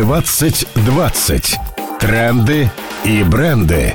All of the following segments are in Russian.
2020. Тренды и бренды.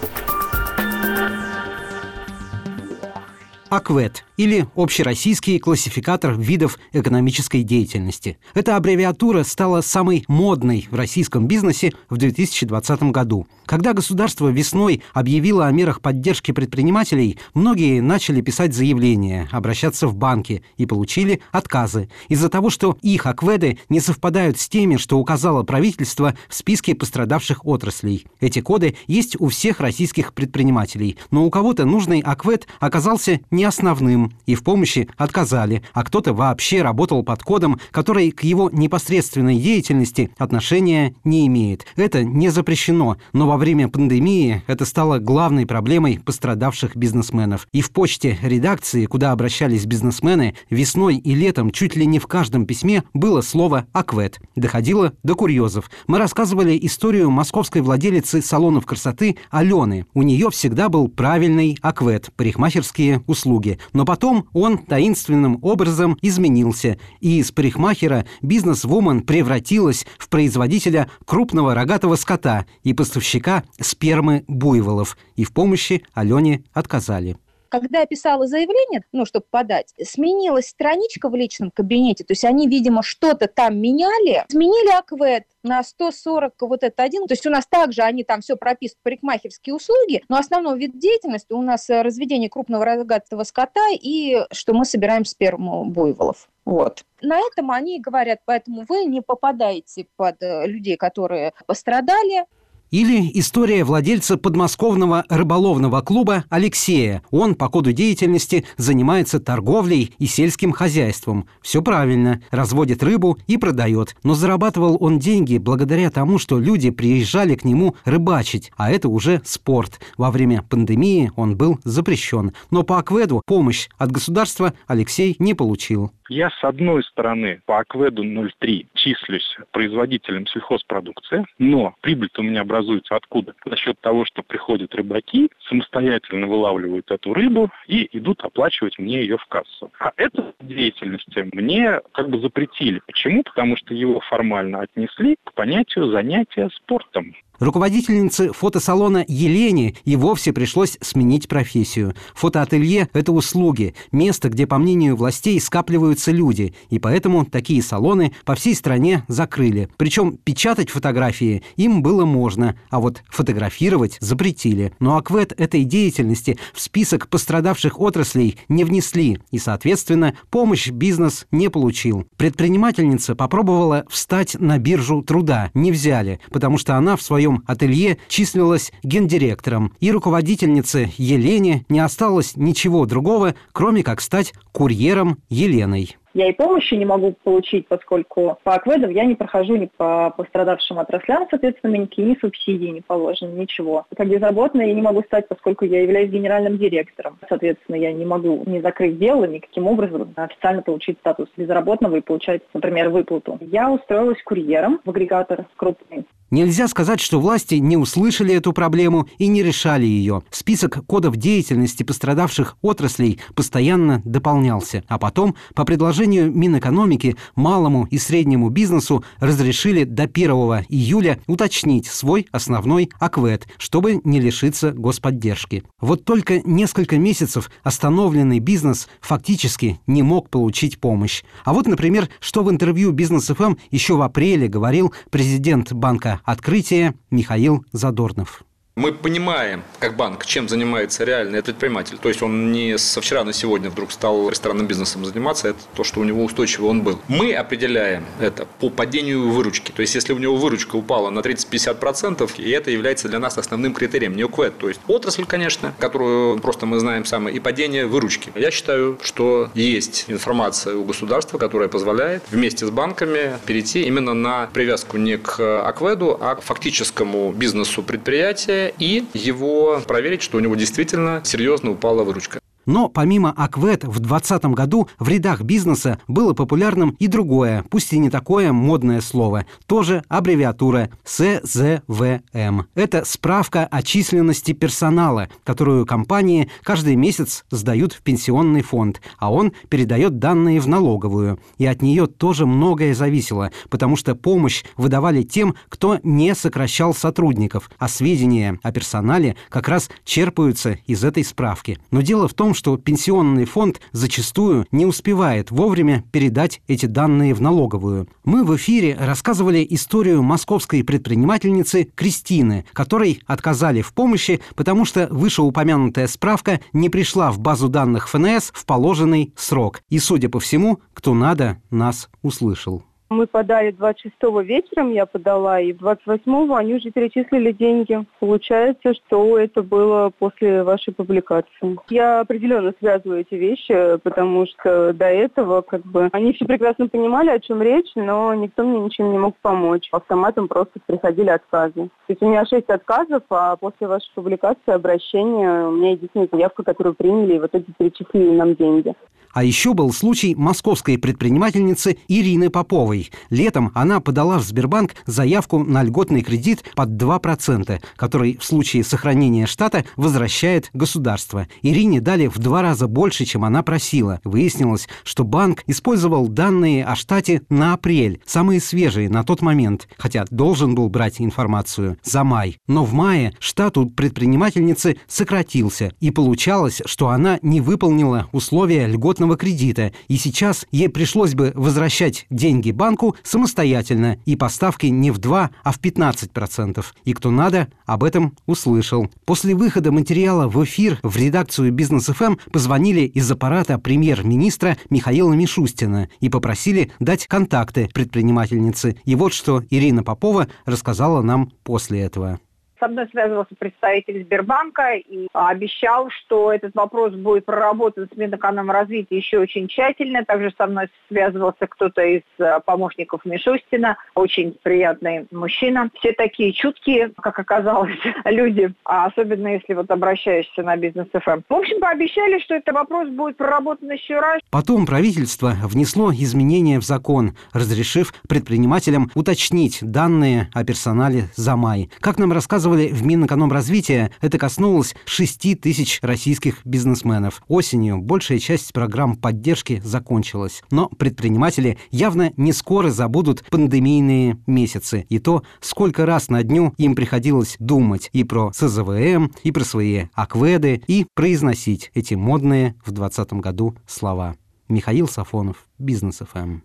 АКВЭД или Общероссийский классификатор видов экономической деятельности. Эта аббревиатура стала самой модной в российском бизнесе в 2020 году. Когда государство весной объявило о мерах поддержки предпринимателей, многие начали писать заявления, обращаться в банки и получили отказы из-за того, что их АКВЭДы не совпадают с теми, что указало правительство в списке пострадавших отраслей. Эти коды есть у всех российских предпринимателей, но у кого-то нужный АКВЭД оказался не основным, и в помощи отказали, а кто-то вообще работал под кодом, который к его непосредственной деятельности отношения не имеет. Это не запрещено, но во время пандемии это стало главной проблемой пострадавших бизнесменов. И в почте редакции, куда обращались бизнесмены, весной и летом чуть ли не в каждом письме было слово «аквет». Доходило до курьезов. Мы рассказывали историю московской владелицы салонов красоты Алены. У нее всегда был правильный аквет, парикмахерские услуги. Но потом он таинственным образом изменился, и из парикмахера бизнес-вумен превратилась в производителя крупного рогатого скота и поставщика спермы буйволов, и в помощи Алене отказали. Когда я писала заявление, ну, чтобы подать, сменилась страничка в личном кабинете, то есть они, видимо, что-то там меняли, сменили аквет на 140 вот это один, то есть у нас также они там все прописывают, парикмахерские услуги, но основной вид деятельности у нас э, разведение крупного рогатого скота и что мы собираем сперму буйволов. Вот. На этом они говорят, поэтому вы не попадаете под э, людей, которые пострадали, или история владельца подмосковного рыболовного клуба Алексея. Он по коду деятельности занимается торговлей и сельским хозяйством. Все правильно, разводит рыбу и продает. Но зарабатывал он деньги благодаря тому, что люди приезжали к нему рыбачить, а это уже спорт. Во время пандемии он был запрещен. Но по акведу помощь от государства Алексей не получил. Я, с одной стороны, по Акведу 0,3 числюсь производителем сельхозпродукции, но прибыль-то у меня образуется откуда? За счет того, что приходят рыбаки, самостоятельно вылавливают эту рыбу и идут оплачивать мне ее в кассу. А эту деятельность мне как бы запретили. Почему? Потому что его формально отнесли к понятию занятия спортом. Руководительнице фотосалона Елене и вовсе пришлось сменить профессию. Фотоателье – это услуги, место, где, по мнению властей, скапливаются люди, и поэтому такие салоны по всей стране закрыли. Причем печатать фотографии им было можно, а вот фотографировать запретили. Но аквет этой деятельности в список пострадавших отраслей не внесли, и, соответственно, помощь бизнес не получил. Предпринимательница попробовала встать на биржу труда, не взяли, потому что она в своем ателье числилась гендиректором, и руководительнице Елене не осталось ничего другого, кроме как стать курьером Еленой. Я и помощи не могу получить, поскольку по акведам я не прохожу ни по пострадавшим отраслям, соответственно, мне никакие ни субсидии не положены, ничего. Как безработная я не могу стать, поскольку я являюсь генеральным директором. Соответственно, я не могу не закрыть дело, никаким образом официально получить статус безработного и получать, например, выплату. Я устроилась курьером в агрегатор крупный. Нельзя сказать, что власти не услышали эту проблему и не решали ее. Список кодов деятельности пострадавших отраслей постоянно дополнялся. А потом, по предложению Минэкономики, малому и среднему бизнесу разрешили до 1 июля уточнить свой основной АКВЭД, чтобы не лишиться господдержки. Вот только несколько месяцев остановленный бизнес фактически не мог получить помощь. А вот, например, что в интервью «Бизнес ФМ» еще в апреле говорил президент банка Открытие Михаил Задорнов. Мы понимаем, как банк, чем занимается реальный предприниматель. То есть он не со вчера на сегодня вдруг стал ресторанным бизнесом заниматься, это то, что у него устойчиво он был. Мы определяем это по падению выручки. То есть если у него выручка упала на 30-50%, и это является для нас основным критерием, не УКВЭД. То есть отрасль, конечно, которую просто мы знаем самое, и падение выручки. Я считаю, что есть информация у государства, которая позволяет вместе с банками перейти именно на привязку не к АКВЭДу, а к фактическому бизнесу предприятия и его проверить, что у него действительно серьезно упала выручка. Но помимо АКВЭД в 2020 году в рядах бизнеса было популярным и другое, пусть и не такое модное слово, тоже аббревиатура СЗВМ. Это справка о численности персонала, которую компании каждый месяц сдают в пенсионный фонд, а он передает данные в налоговую. И от нее тоже многое зависело, потому что помощь выдавали тем, кто не сокращал сотрудников, а сведения о персонале как раз черпаются из этой справки. Но дело в том, что пенсионный фонд зачастую не успевает вовремя передать эти данные в налоговую. Мы в эфире рассказывали историю московской предпринимательницы Кристины, которой отказали в помощи, потому что вышеупомянутая справка не пришла в базу данных ФНС в положенный срок. И, судя по всему, кто надо, нас услышал. Мы подали 26-го вечером, я подала, и 28-го они уже перечислили деньги. Получается, что это было после вашей публикации. Я определенно связываю эти вещи, потому что до этого как бы они все прекрасно понимали, о чем речь, но никто мне ничем не мог помочь. Автоматом просто приходили отказы. То есть у меня 6 отказов, а после вашей публикации обращения у меня единственная заявка, которую приняли, и в итоге перечислили нам деньги. А еще был случай московской предпринимательницы Ирины Поповой. Летом она подала в Сбербанк заявку на льготный кредит под 2%, который в случае сохранения штата возвращает государство. Ирине дали в два раза больше, чем она просила. Выяснилось, что банк использовал данные о штате на апрель, самые свежие на тот момент, хотя должен был брать информацию за май. Но в мае штат у предпринимательницы сократился, и получалось, что она не выполнила условия льготного кредитного кредита, и сейчас ей пришлось бы возвращать деньги банку самостоятельно, и поставки не в 2, а в 15%. И кто надо, об этом услышал. После выхода материала в эфир в редакцию «Бизнес ФМ» эм» позвонили из аппарата премьер-министра Михаила Мишустина и попросили дать контакты предпринимательницы. И вот что Ирина Попова рассказала нам после этого. Со мной связывался представитель Сбербанка и обещал, что этот вопрос будет проработан с Минэкономразвития еще очень тщательно. Также со мной связывался кто-то из э, помощников Мишустина, очень приятный мужчина. Все такие чуткие, как оказалось, люди, а особенно если вот обращаешься на бизнес ФМ. Эм. В общем, пообещали, что этот вопрос будет проработан еще раз. Потом правительство внесло изменения в закон, разрешив предпринимателям уточнить данные о персонале за май. Как нам рассказывали рассказывали в Минэкономразвития, это коснулось 6 тысяч российских бизнесменов. Осенью большая часть программ поддержки закончилась. Но предприниматели явно не скоро забудут пандемийные месяцы и то, сколько раз на дню им приходилось думать и про СЗВМ, и про свои акведы, и произносить эти модные в 2020 году слова. Михаил Сафонов, Бизнес ФМ.